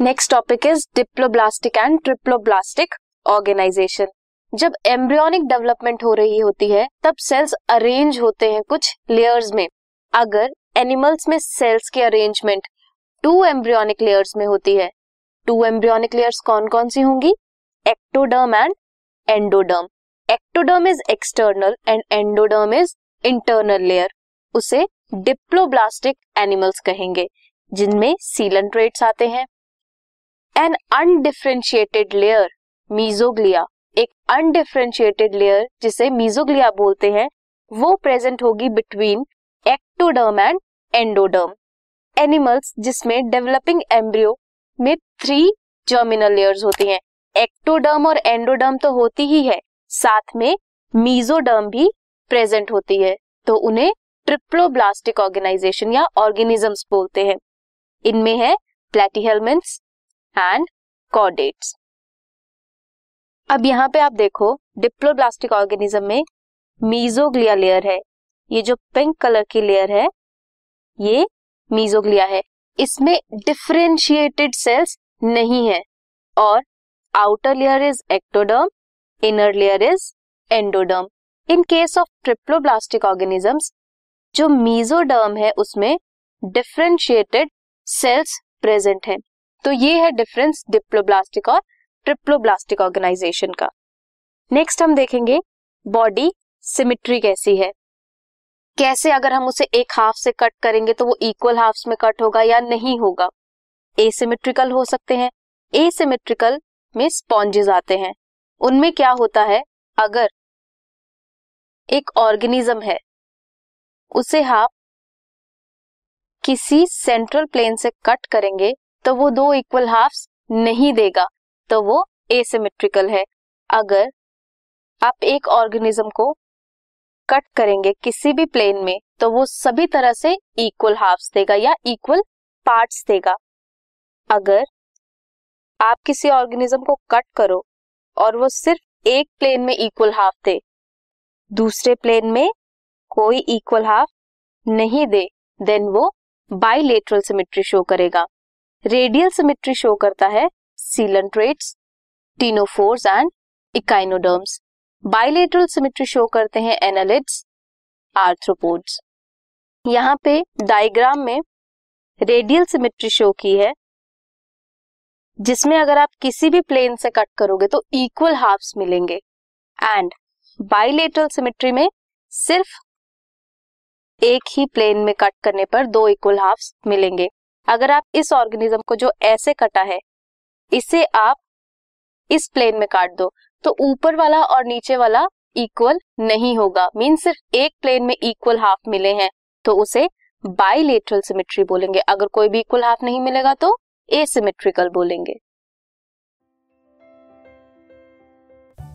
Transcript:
Next topic is diploblastic and triploblastic organisation जब embryonic development हो रही होती है, तब सेल्स अरेंज होते हैं कुछ लेयर्स में। अगर एनिमल्स में सेल्स की अरेंजमेंट टू एम्ब्रियोनिक लेयर्स में होती है टू एम्ब्रियोनिक लेयर्स कौन कौन सी होंगी? Ectoderm and endoderm ectoderm is external and endoderm is internal layer उसे डिप्लोब्लास्टिक एनिमल्स कहेंगे, जिनमें सीलन ट्रेट्स आते हैं। एन अनडिफ्रेंशिएटेड लेयर मीजोग्लिया एक अनडिफ्रेंशिएटेड लेयर जिसे मीजोग्लिया बोलते हैं, वो प्रेजेंट होगी between ectoderm and endoderm animals जिसमें डेवलपिंग एम्ब्रियो में थ्री जर्मिनल लेयर्स होती हैं। एक्टोडर्म और एंडोडर्म तो होती ही है, साथ में मीजोडर्म भी प्रेजेंट होती है। तो उन्हें ट्रिप्लोब्लास्टिक ऑर्गेनाइजेशन या ऑर्गेनिजम्स बोलते हैं। इनमें है प्लेटिहेलमेंट्स एंड कॉर्डेट्स अब यहाँ पे आप देखो डिप्लोब्लास्टिक ऑर्गेनिज्म में मीजोग्लिया लेयर है। ये जो पिंक कलर की लेयर है, ये मीजोग्लिया है। इसमें डिफ्रेंशिएटेड सेल्स नहीं है और outer layer is ectoderm inner layer is endoderm in case of triploblastic organisms जो मीजोडर्म है, उसमें डिफ्रेंशिएटेड सेल्स प्रेजेंट है। तो ये है डिफरेंस डिप्लोब्लास्टिक और ट्रिप्लोब्लास्टिक ऑर्गेनाइजेशन का। नेक्स्ट हम देखेंगे बॉडी सिमिट्री कैसी है। कैसे अगर हम उसे एक हाफ़ से कट करेंगे तो वो इक्वल हाफ़ में कट होगा या नहीं होगा? एसिमेट्रिकल हो सकते हैं। एसिमेट्रिकल में स्पॉन्जेस आते हैं। उनमें क्या होता है? अगर एक ऑर्गेनिज्म है, उसे आप किसी सेंट्रल प्लेन से कट करेंगे तो वो दो इक्वल हाफ्स नहीं देगा तो वो एसिमेट्रिकल है। अगर आप एक ऑर्गेनिज्म को कट करेंगे किसी भी प्लेन में तो वो सभी तरह से इक्वल हाफ्स देगा या इक्वल पार्ट्स देगा। अगर आप किसी ऑर्गेनिज्म को कट करो और वो सिर्फ़ एक प्लेन में इक्वल हाफ़ दे, दूसरे प्लेन में कोई इक्वल हाफ़ नहीं दे देन वो बाइलेटरल सिमेट्री शो करेगा। रेडियल सिमेट्री शो करता है coelenterates ctenophores and echinoderms bilateral symmetry show करते हैं एनालिड्स आर्थ्रोपोड्स यहाँ पे डायग्राम में रेडियल सिमेट्री शो की है, जिसमें अगर आप किसी भी प्लेन से कट करोगे तो इक्वल हाफ्स मिलेंगे. एंड बाइलेटरल सिमेट्री में सिर्फ़ एक ही प्लेन में कट करने पर दो इक्वल हाफ्स मिलेंगे. अगर आप इस ऑर्गेनिज्म को जो ऐसे कटा है, इसे आप इस प्लेन में काट दो तो ऊपर वाला और नीचे वाला इक्वल नहीं होगा। मीन सिर्फ़ एक प्लेन में इक्वल हाफ़ मिले हैं तो उसे बाइलेटरल सिमेट्री बोलेंगे। अगर कोई भी इक्वल हाफ़ नहीं मिलेगा तो एसिमेट्रिकल बोलेंगे।